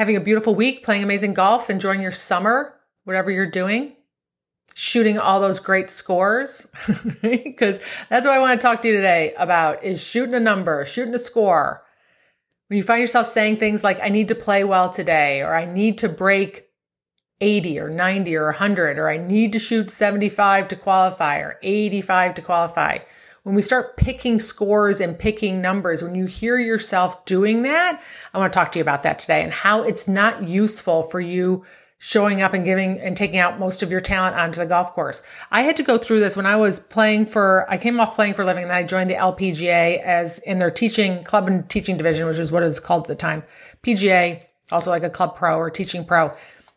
having a beautiful week, playing amazing golf, enjoying your summer, whatever you're doing, shooting all those great scores. Because that's what I want to talk to you today about is shooting a number, shooting a score. When you find yourself saying things like, I need to play well today, or I need to break 80 or 90 or 100, or I need to shoot 75 to qualify or 85 to qualify when we start picking scores and picking numbers, when you hear yourself doing that, I want to talk to you about that today and how it's not useful for you showing up and giving and taking out most of your talent onto the golf course. I had to go through this when I was playing for, I came off playing for a living and then I joined the LPGA as in their teaching club and teaching division, which is what it was called at the time. PGA, also like a club pro or teaching pro.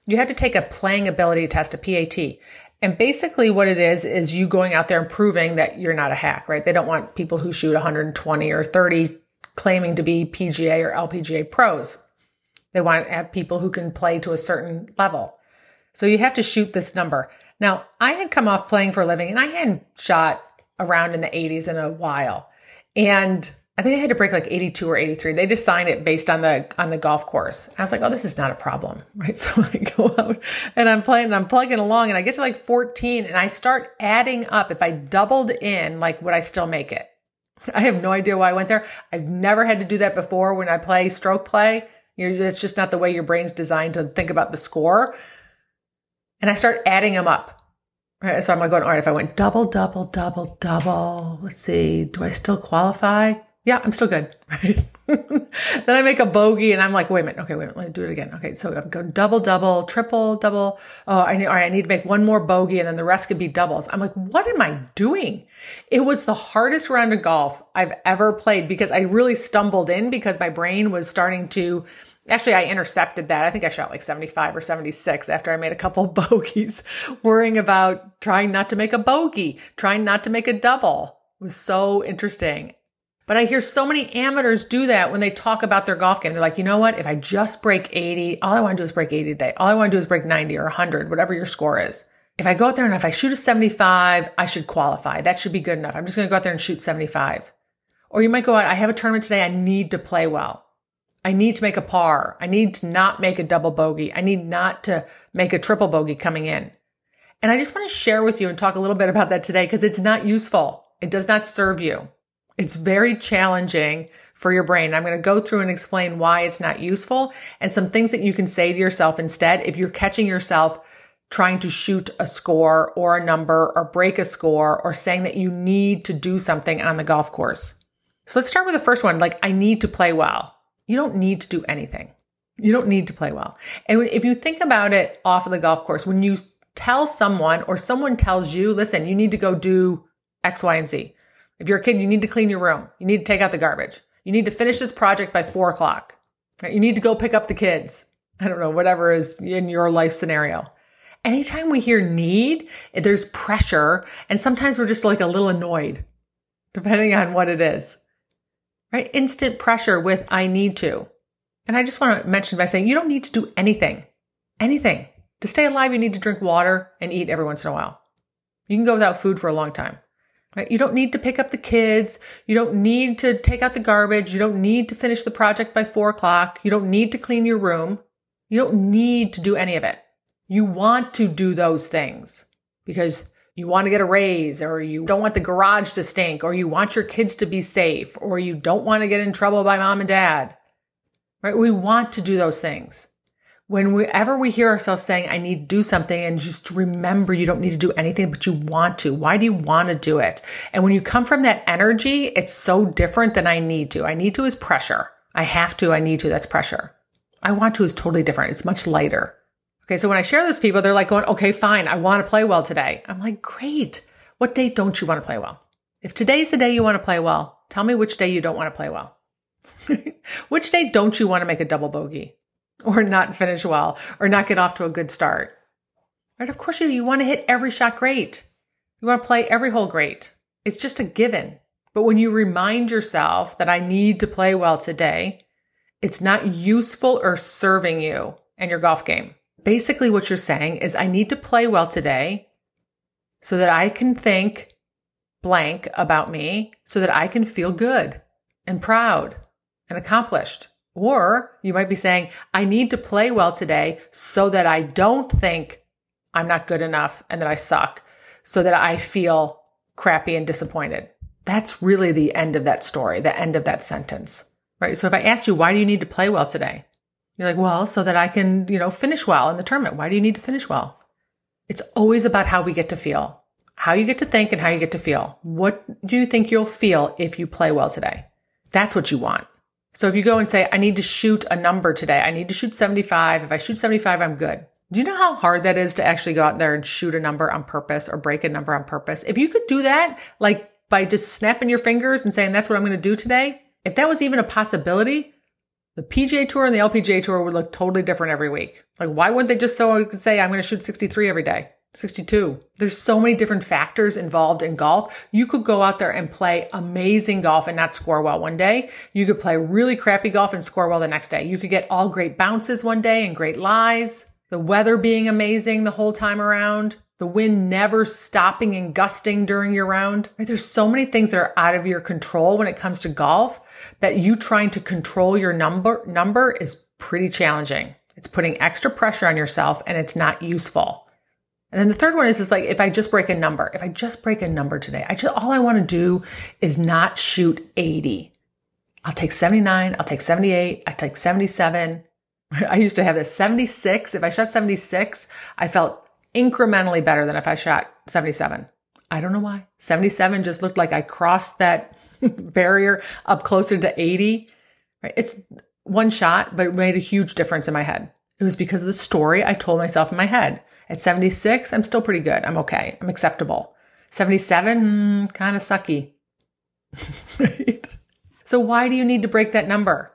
You had to take a playing ability test, a PAT. And basically what it is, is you going out there and proving that you're not a hack, right? They don't want people who shoot 120 or 30 claiming to be PGA or LPGA pros. They want people who can play to a certain level. So you have to shoot this number. Now, I had come off playing for a living and I hadn't shot around in the 80s in a while. And I think I had to break like 82 or 83. They just signed it based on the on the golf course. I was like, oh, this is not a problem, right? So I go out and I'm playing and I'm plugging along and I get to like 14 and I start adding up. If I doubled in, like would I still make it? I have no idea why I went there. I've never had to do that before when I play stroke play. You know, it's just not the way your brain's designed to think about the score. And I start adding them up. Right. So I'm like going, all right, if I went double, double, double, double, let's see, do I still qualify? Yeah, I'm still good. Right. then I make a bogey and I'm like, wait a minute. Okay, wait a minute. Let me do it again. Okay. So I'm going double, double, triple, double. Oh, I need, all right. I need to make one more bogey and then the rest could be doubles. I'm like, what am I doing? It was the hardest round of golf I've ever played because I really stumbled in because my brain was starting to, actually, I intercepted that. I think I shot like 75 or 76 after I made a couple bogeys, worrying about trying not to make a bogey, trying not to make a double. It was so interesting. But I hear so many amateurs do that when they talk about their golf game. They're like, you know what? If I just break 80, all I want to do is break 80 today. All I want to do is break 90 or 100, whatever your score is. If I go out there and if I shoot a 75, I should qualify. That should be good enough. I'm just going to go out there and shoot 75. Or you might go out, I have a tournament today. I need to play well. I need to make a par. I need to not make a double bogey. I need not to make a triple bogey coming in. And I just want to share with you and talk a little bit about that today because it's not useful. It does not serve you. It's very challenging for your brain. I'm going to go through and explain why it's not useful and some things that you can say to yourself instead if you're catching yourself trying to shoot a score or a number or break a score or saying that you need to do something on the golf course. So let's start with the first one. Like, I need to play well. You don't need to do anything. You don't need to play well. And if you think about it off of the golf course, when you tell someone or someone tells you, listen, you need to go do X, Y, and Z. If you're a kid, you need to clean your room. You need to take out the garbage. You need to finish this project by four o'clock. You need to go pick up the kids. I don't know, whatever is in your life scenario. Anytime we hear need, there's pressure. And sometimes we're just like a little annoyed, depending on what it is. Right? Instant pressure with I need to. And I just want to mention by saying you don't need to do anything. Anything. To stay alive, you need to drink water and eat every once in a while. You can go without food for a long time. Right? You don't need to pick up the kids. You don't need to take out the garbage. You don't need to finish the project by four o'clock. You don't need to clean your room. You don't need to do any of it. You want to do those things because you want to get a raise or you don't want the garage to stink or you want your kids to be safe or you don't want to get in trouble by mom and dad. Right? We want to do those things whenever we hear ourselves saying, I need to do something, and just remember you don't need to do anything, but you want to. Why do you want to do it? And when you come from that energy, it's so different than I need to. I need to is pressure. I have to, I need to, that's pressure. I want to is totally different. It's much lighter. Okay, so when I share those people, they're like going, okay, fine, I want to play well today. I'm like, great. What day don't you want to play well? If today's the day you want to play well, tell me which day you don't want to play well. which day don't you want to make a double bogey? Or not finish well or not get off to a good start. Right? Of course you you want to hit every shot great. You want to play every hole great. It's just a given. But when you remind yourself that I need to play well today, it's not useful or serving you and your golf game. Basically, what you're saying is, I need to play well today so that I can think blank about me, so that I can feel good and proud and accomplished. Or you might be saying, I need to play well today so that I don't think I'm not good enough and that I suck, so that I feel crappy and disappointed. That's really the end of that story, the end of that sentence, right? So if I asked you, why do you need to play well today? You're like, well, so that I can, you know, finish well in the tournament. Why do you need to finish well? It's always about how we get to feel, how you get to think and how you get to feel. What do you think you'll feel if you play well today? That's what you want. So if you go and say, I need to shoot a number today, I need to shoot 75. If I shoot 75, I'm good. Do you know how hard that is to actually go out there and shoot a number on purpose or break a number on purpose? If you could do that, like by just snapping your fingers and saying, that's what I'm going to do today, if that was even a possibility, the PGA Tour and the LPGA Tour would look totally different every week. Like, why wouldn't they just so say, I'm going to shoot 63 every day? 62. There's so many different factors involved in golf. You could go out there and play amazing golf and not score well one day. You could play really crappy golf and score well the next day. You could get all great bounces one day and great lies. The weather being amazing the whole time around. The wind never stopping and gusting during your round. Right? There's so many things that are out of your control when it comes to golf that you trying to control your number number is pretty challenging. It's putting extra pressure on yourself and it's not useful. And then the third one is, is like, if I just break a number, if I just break a number today, I just, all I want to do is not shoot 80. I'll take 79. I'll take 78. I take 77. I used to have this 76. If I shot 76, I felt incrementally better than if I shot 77. I don't know why. 77 just looked like I crossed that barrier up closer to 80. Right? It's one shot, but it made a huge difference in my head. It was because of the story I told myself in my head. At 76, I'm still pretty good. I'm okay. I'm acceptable. 77, mm, kind of sucky. right? So why do you need to break that number?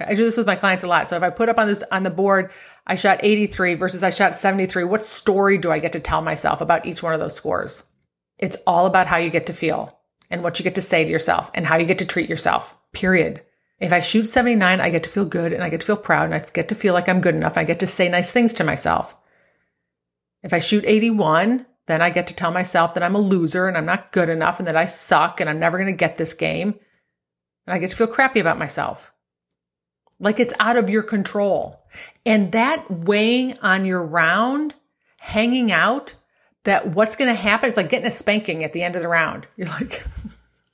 I do this with my clients a lot. So if I put up on this on the board, I shot 83 versus I shot 73, what story do I get to tell myself about each one of those scores? It's all about how you get to feel and what you get to say to yourself and how you get to treat yourself. Period. If I shoot 79, I get to feel good and I get to feel proud and I get to feel like I'm good enough. I get to say nice things to myself. If I shoot 81, then I get to tell myself that I'm a loser and I'm not good enough and that I suck and I'm never going to get this game. And I get to feel crappy about myself. Like it's out of your control. And that weighing on your round, hanging out, that what's going to happen, it's like getting a spanking at the end of the round. You're like,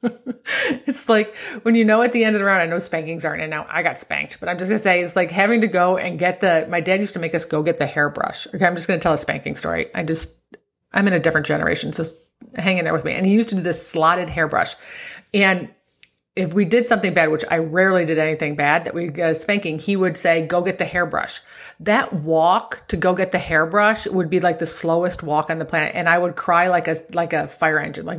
it's like when you know at the end of the round, I know spankings aren't, and now I got spanked, but I'm just gonna say it's like having to go and get the. My dad used to make us go get the hairbrush. Okay, I'm just gonna tell a spanking story. I just, I'm in a different generation, so hang in there with me. And he used to do this slotted hairbrush, and if we did something bad, which I rarely did anything bad, that we got a spanking, he would say, "Go get the hairbrush." That walk to go get the hairbrush would be like the slowest walk on the planet, and I would cry like a like a fire engine, like.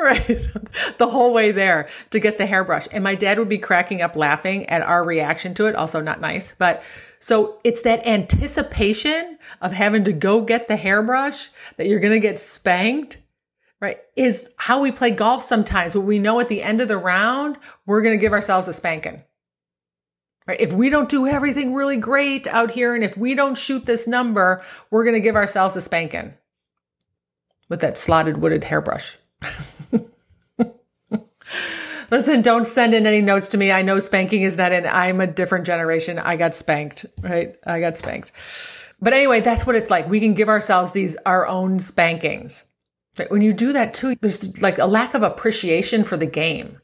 Right the whole way there to get the hairbrush. And my dad would be cracking up laughing at our reaction to it. Also not nice, but so it's that anticipation of having to go get the hairbrush that you're going to get spanked, right? Is how we play golf sometimes we know at the end of the round, we're going to give ourselves a spanking. Right? If we don't do everything really great out here and if we don't shoot this number, we're going to give ourselves a spanking with that slotted wooded hairbrush. Listen, don't send in any notes to me. I know spanking is not in. I'm a different generation. I got spanked, right? I got spanked. But anyway, that's what it's like. We can give ourselves these, our own spankings. When you do that too, there's like a lack of appreciation for the game.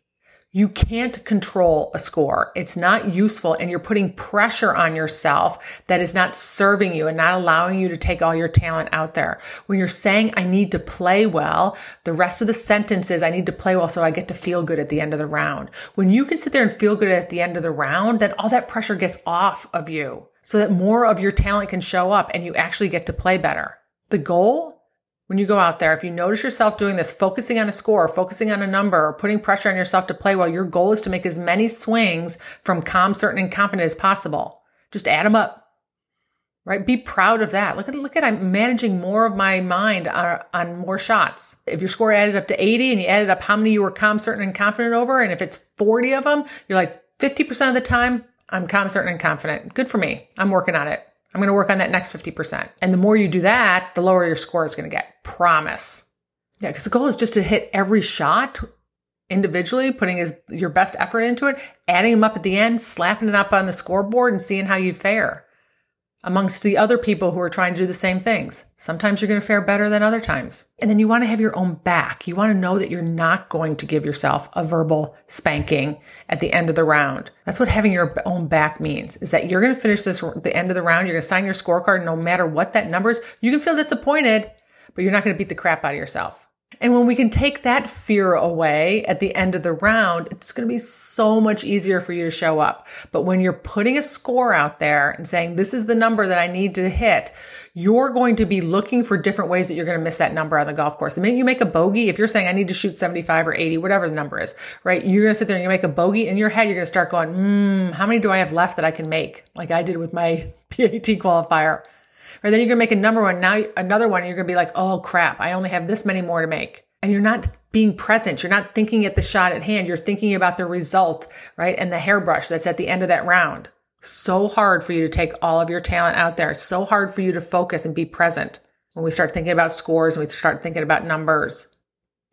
You can't control a score. It's not useful and you're putting pressure on yourself that is not serving you and not allowing you to take all your talent out there. When you're saying, I need to play well, the rest of the sentence is, I need to play well so I get to feel good at the end of the round. When you can sit there and feel good at the end of the round, then all that pressure gets off of you so that more of your talent can show up and you actually get to play better. The goal when you go out there, if you notice yourself doing this, focusing on a score, focusing on a number, or putting pressure on yourself to play well, your goal is to make as many swings from calm, certain, and confident as possible. Just add them up right? Be proud of that. Look at, look at, I'm managing more of my mind on, on, more shots. If your score added up to 80 and you added up how many you were calm, certain, and confident over, and if it's 40 of them, you're like 50% of the time, I'm calm, certain, and confident. Good for me. I'm working on it. I'm going to work on that next 50%. And the more you do that, the lower your score is going to get. Promise. Yeah, because the goal is just to hit every shot individually, putting his, your best effort into it, adding them up at the end, slapping it up on the scoreboard and seeing how you fare amongst the other people who are trying to do the same things. Sometimes you're going to fare better than other times. And then you want to have your own back. You want to know that you're not going to give yourself a verbal spanking at the end of the round. That's what having your own back means is that you're going to finish this the end of the round. You're going to sign your scorecard no matter what that number is. You can feel disappointed, but you're not going to beat the crap out of yourself. And when we can take that fear away at the end of the round, it's going to be so much easier for you to show up. But when you're putting a score out there and saying, this is the number that I need to hit, you're going to be looking for different ways that you're going to miss that number on the golf course. The minute you make a bogey, if you're saying I need to shoot 75 or 80, whatever the number is, right? You're going to sit there and you make a bogey in your head. You're going to start going, hmm, how many do I have left that I can make? Like I did with my PAT qualifier. Or then you're to make a number one. Now another one, you're going to be like, oh crap, I only have this many more to make. And you're not being present. You're not thinking at the shot at hand. You're thinking about the result, right? And the hairbrush that's at the end of that round. So hard for you to take all of your talent out there. So hard for you to focus and be present when we start thinking about scores and we start thinking about numbers.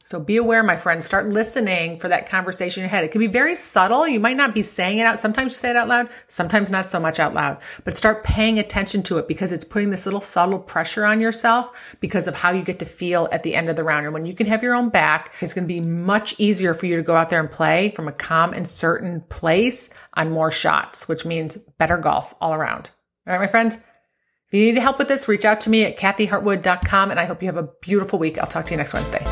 So be aware, my friend. Start listening for that conversation in your head. It can be very subtle. You might not be saying it out. Sometimes you say it out loud, sometimes not so much out loud, but start paying attention to it because it's putting this little subtle pressure on yourself because of how you get to feel at the end of the round. And when you can have your own back, it's going to be much easier for you to go out there and play from a calm and certain place on more shots, which means better golf all around. All right, my friends. If you need help with this, reach out to me at kathyhartwood.com and I hope you have a beautiful week. I'll talk to you next Wednesday.